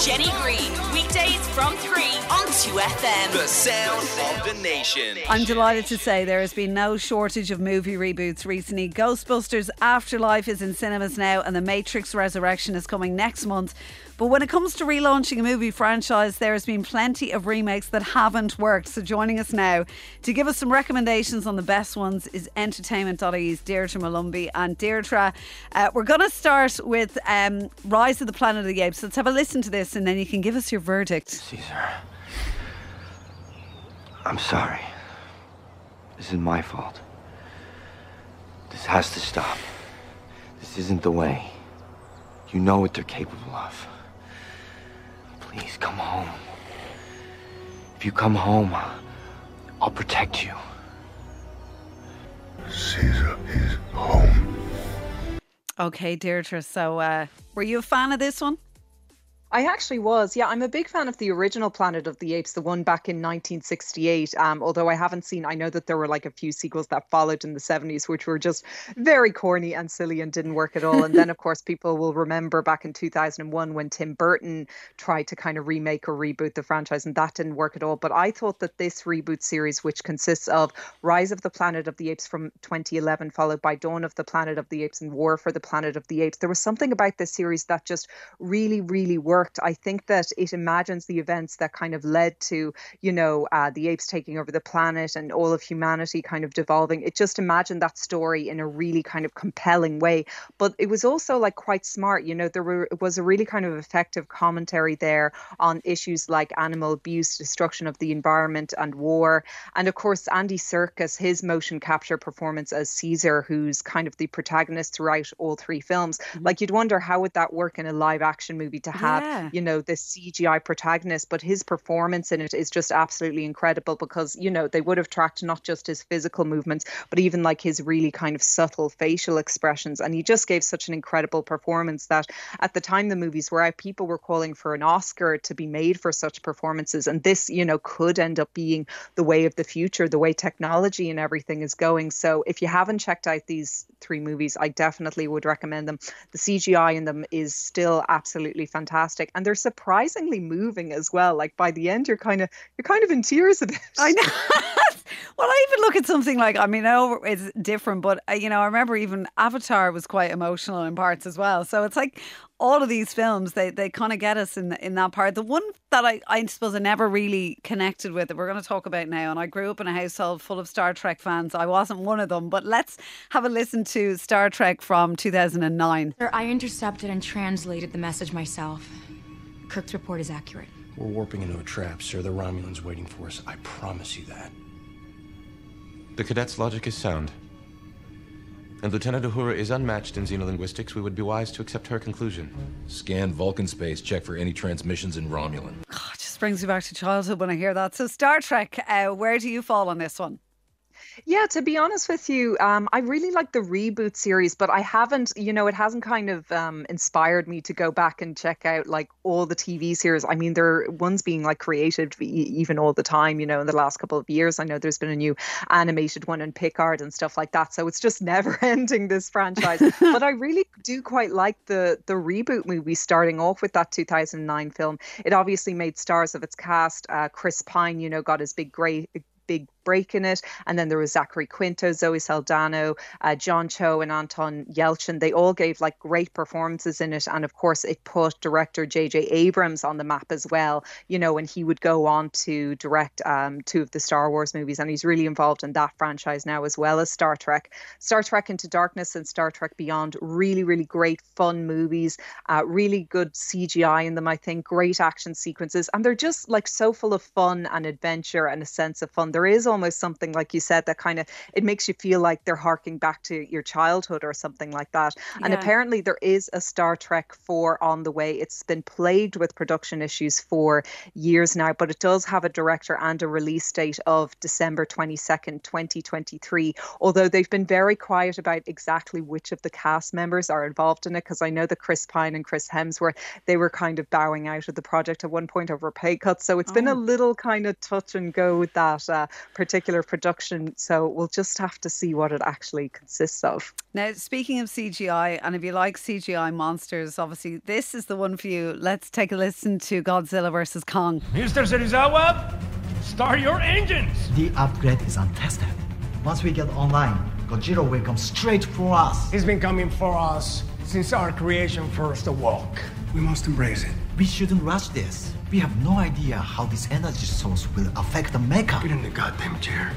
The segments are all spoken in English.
Jenny Greene, weekdays from 3 on 2FM. The sound of the nation. I'm delighted to say there has been no shortage of movie reboots recently. Ghostbusters Afterlife is in cinemas now, and The Matrix Resurrection is coming next month. But when it comes to relaunching a movie franchise, there has been plenty of remakes that haven't worked. So joining us now to give us some recommendations on the best ones is Entertainment.ie's Deirdre Molumby. And Deirdre, uh, we're going to start with um, Rise of the Planet of the Apes. Let's have a listen to this and then you can give us your verdict. Caesar, I'm sorry. This is my fault. This has to stop. This isn't the way. You know what they're capable of. Please come home. If you come home, I'll protect you. Caesar is home. Okay, Deirdre. So, uh, were you a fan of this one? I actually was. Yeah, I'm a big fan of the original Planet of the Apes, the one back in 1968. Um, although I haven't seen, I know that there were like a few sequels that followed in the 70s, which were just very corny and silly and didn't work at all. and then, of course, people will remember back in 2001 when Tim Burton tried to kind of remake or reboot the franchise, and that didn't work at all. But I thought that this reboot series, which consists of Rise of the Planet of the Apes from 2011, followed by Dawn of the Planet of the Apes and War for the Planet of the Apes, there was something about this series that just really, really worked worked. I think that it imagines the events that kind of led to, you know, uh, the apes taking over the planet and all of humanity kind of devolving. It just imagined that story in a really kind of compelling way. But it was also like quite smart. You know, there were, was a really kind of effective commentary there on issues like animal abuse, destruction of the environment, and war. And of course, Andy Serkis, his motion capture performance as Caesar, who's kind of the protagonist throughout all three films. Mm-hmm. Like you'd wonder how would that work in a live action movie to have yeah. you know this CGI protagonist but his performance in it is just absolutely incredible because you know they would have tracked not just his physical movements but even like his really kind of subtle facial expressions and he just gave such an incredible performance that at the time the movies were out people were calling for an Oscar to be made for such performances and this you know could end up being the way of the future the way technology and everything is going. So if you haven't checked out these three movies I definitely would recommend them. The CGI in them is still absolutely fantastic fantastic and they're surprisingly moving as well. Like by the end you're kind of you're kind of in tears a bit i know well i even look at something like i mean i know it's different but uh, you know i remember even avatar was quite emotional in parts as well so it's like all of these films they, they kind of get us in in that part the one that I, I suppose I never really connected with that we're going to talk about now and I grew up in a household full of Star Trek fans I wasn't one of them but let's have a listen to Star Trek from 2009 Sir, I intercepted and translated the message myself Kirk's report is accurate. We're warping into a trap, sir. The Romulans waiting for us. I promise you that. The cadet's logic is sound. And Lieutenant Uhura is unmatched in xenolinguistics. We would be wise to accept her conclusion. Scan Vulcan space. Check for any transmissions in Romulan. Oh, it just brings me back to childhood when I hear that. So, Star Trek, uh, where do you fall on this one? Yeah, to be honest with you, um, I really like the reboot series, but I haven't, you know, it hasn't kind of um, inspired me to go back and check out like all the TV series. I mean, there are ones being like created even all the time, you know, in the last couple of years. I know there's been a new animated one in Picard and stuff like that. So it's just never ending this franchise. but I really do quite like the the reboot movie starting off with that 2009 film. It obviously made stars of its cast. Uh, Chris Pine, you know, got his big great big break in it. And then there was Zachary Quinto, Zoe Saldana, uh, John Cho, and Anton Yelchin. They all gave like great performances in it. And of course, it put director J.J. Abrams on the map as well, you know, and he would go on to direct um, two of the Star Wars movies. And he's really involved in that franchise now, as well as Star Trek. Star Trek Into Darkness and Star Trek Beyond, really, really great, fun movies, uh, really good CGI in them, I think, great action sequences. And they're just like so full of fun and adventure and a sense of fun. There is almost something like you said that kind of it makes you feel like they're harking back to your childhood or something like that. Yeah. And apparently there is a Star Trek 4 on the way. It's been plagued with production issues for years now, but it does have a director and a release date of December 22nd, 2023. Although they've been very quiet about exactly which of the cast members are involved in it because I know that Chris Pine and Chris Hemsworth they were kind of bowing out of the project at one point over pay cuts. So it's oh. been a oh. little kind of touch and go with that uh, particular production. So we'll just have to see what it actually consists of. Now, speaking of CGI, and if you like CGI monsters, obviously this is the one for you. Let's take a listen to Godzilla versus Kong. Mr. Serizawa, start your engines. The upgrade is untested. Once we get online, Godzilla will come straight for us. He's been coming for us since our creation first awoke. We must embrace it. We shouldn't rush this. We have no idea how this energy source will affect the mecha. Get in the goddamn chair.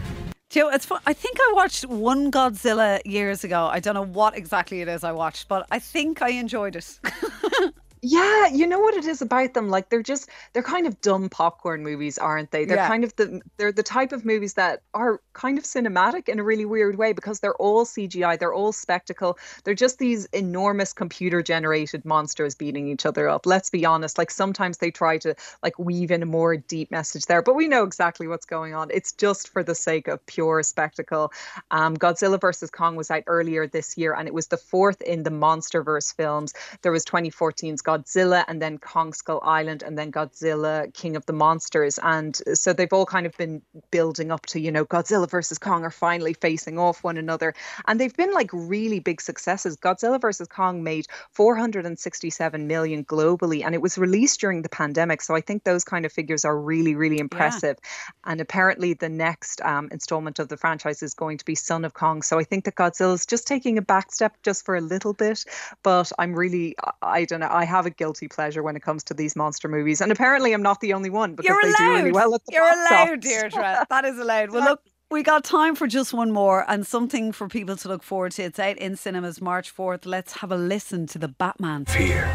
Joe, it's fun. I think I watched one Godzilla years ago. I don't know what exactly it is I watched, but I think I enjoyed it. Yeah, you know what it is about them? Like they're just they're kind of dumb popcorn movies, aren't they? They're Yeah. kind of the they're the type of movies that are kind of cinematic in a really weird way because they're all CGI, they're all spectacle. They're just these enormous computer generated monsters beating each other up. Let's be honest. Like sometimes they try to like weave in a more deep message there, but we know exactly what's going on. It's just for the sake of pure spectacle. Um, Godzilla versus Kong was out earlier this year, and it was the fourth in the MonsterVerse films. There was 2014's Godzilla, and then Kong Skull Island, and then Godzilla King of the Monsters. And so they've all kind of been building up to, you know, Godzilla versus Kong are finally facing off one another. And they've been like really big successes. Godzilla versus Kong made 467 million globally, and it was released during the pandemic. So I think those kind of figures are really, really impressive. And apparently, the next um, installment of the franchise is going to be Son of Kong. So I think that Godzilla's just taking a back step just for a little bit. But I'm really, I don't know, I have a guilty pleasure when it comes to these monster movies. And apparently, I'm not the only one because You're they do really well at the You're box allowed, office. Deirdre. That is allowed. Well, look, we got time for just one more and something for people to look forward to. It's out in cinemas March 4th. Let's have a listen to the Batman. Fear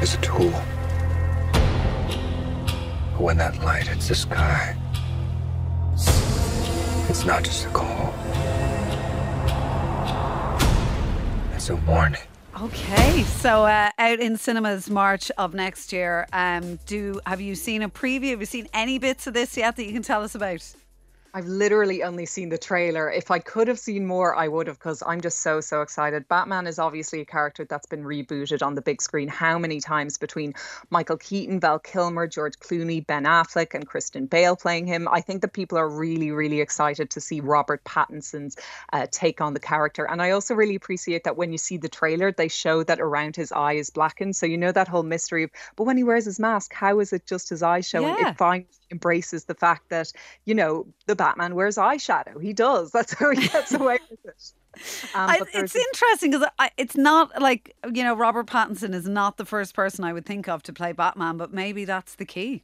is a tool. But when that light hits the sky, it's not just a call. It's a warning. Okay, so uh, out in cinemas March of next year. Um, do have you seen a preview? Have you seen any bits of this yet that you can tell us about? I've literally only seen the trailer. If I could have seen more, I would have because I'm just so, so excited. Batman is obviously a character that's been rebooted on the big screen how many times between Michael Keaton, Val Kilmer, George Clooney, Ben Affleck, and Christian Bale playing him. I think that people are really, really excited to see Robert Pattinson's uh, take on the character. And I also really appreciate that when you see the trailer, they show that around his eye is blackened. So you know that whole mystery of, but when he wears his mask, how is it just his eye showing? Yeah. It finally embraces the fact that, you know, the Batman wears eyeshadow. He does. That's how he gets away with it. Um, I, it's interesting because it's not like you know Robert Pattinson is not the first person I would think of to play Batman, but maybe that's the key.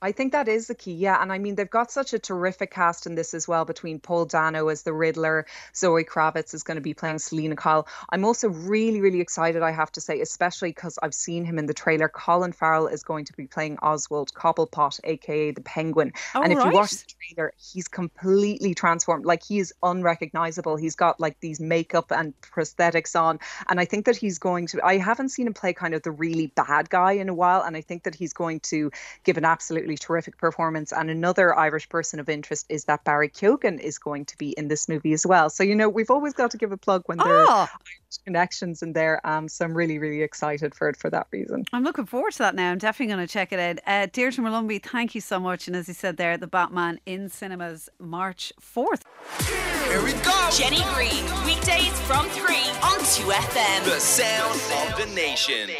I think that is the key, yeah. And I mean, they've got such a terrific cast in this as well between Paul Dano as the Riddler, Zoe Kravitz is going to be playing Selina Kyle. I'm also really, really excited, I have to say, especially because I've seen him in the trailer. Colin Farrell is going to be playing Oswald Cobblepot, aka the Penguin. Oh, and if you watch the trailer, he's completely transformed. Like he is unrecognizable. He's got like these makeup and prosthetics on. And I think that he's going to, I haven't seen him play kind of the really bad guy in a while. And I think that he's going to give an absolutely terrific performance. And another Irish person of interest is that Barry Keoghan is going to be in this movie as well. So, you know, we've always got to give a plug when there Oh. are Irish connections in there. Um, so I'm really, really excited for it for that reason. I'm looking forward to that now. I'm definitely going to check it out. Uh, Deirdre Molumby, thank you so much. And as you said there, the Batman in cinemas March 4th. Here we go. Jenny Greene, weekdays from 3 on 2FM. The sound of the nation.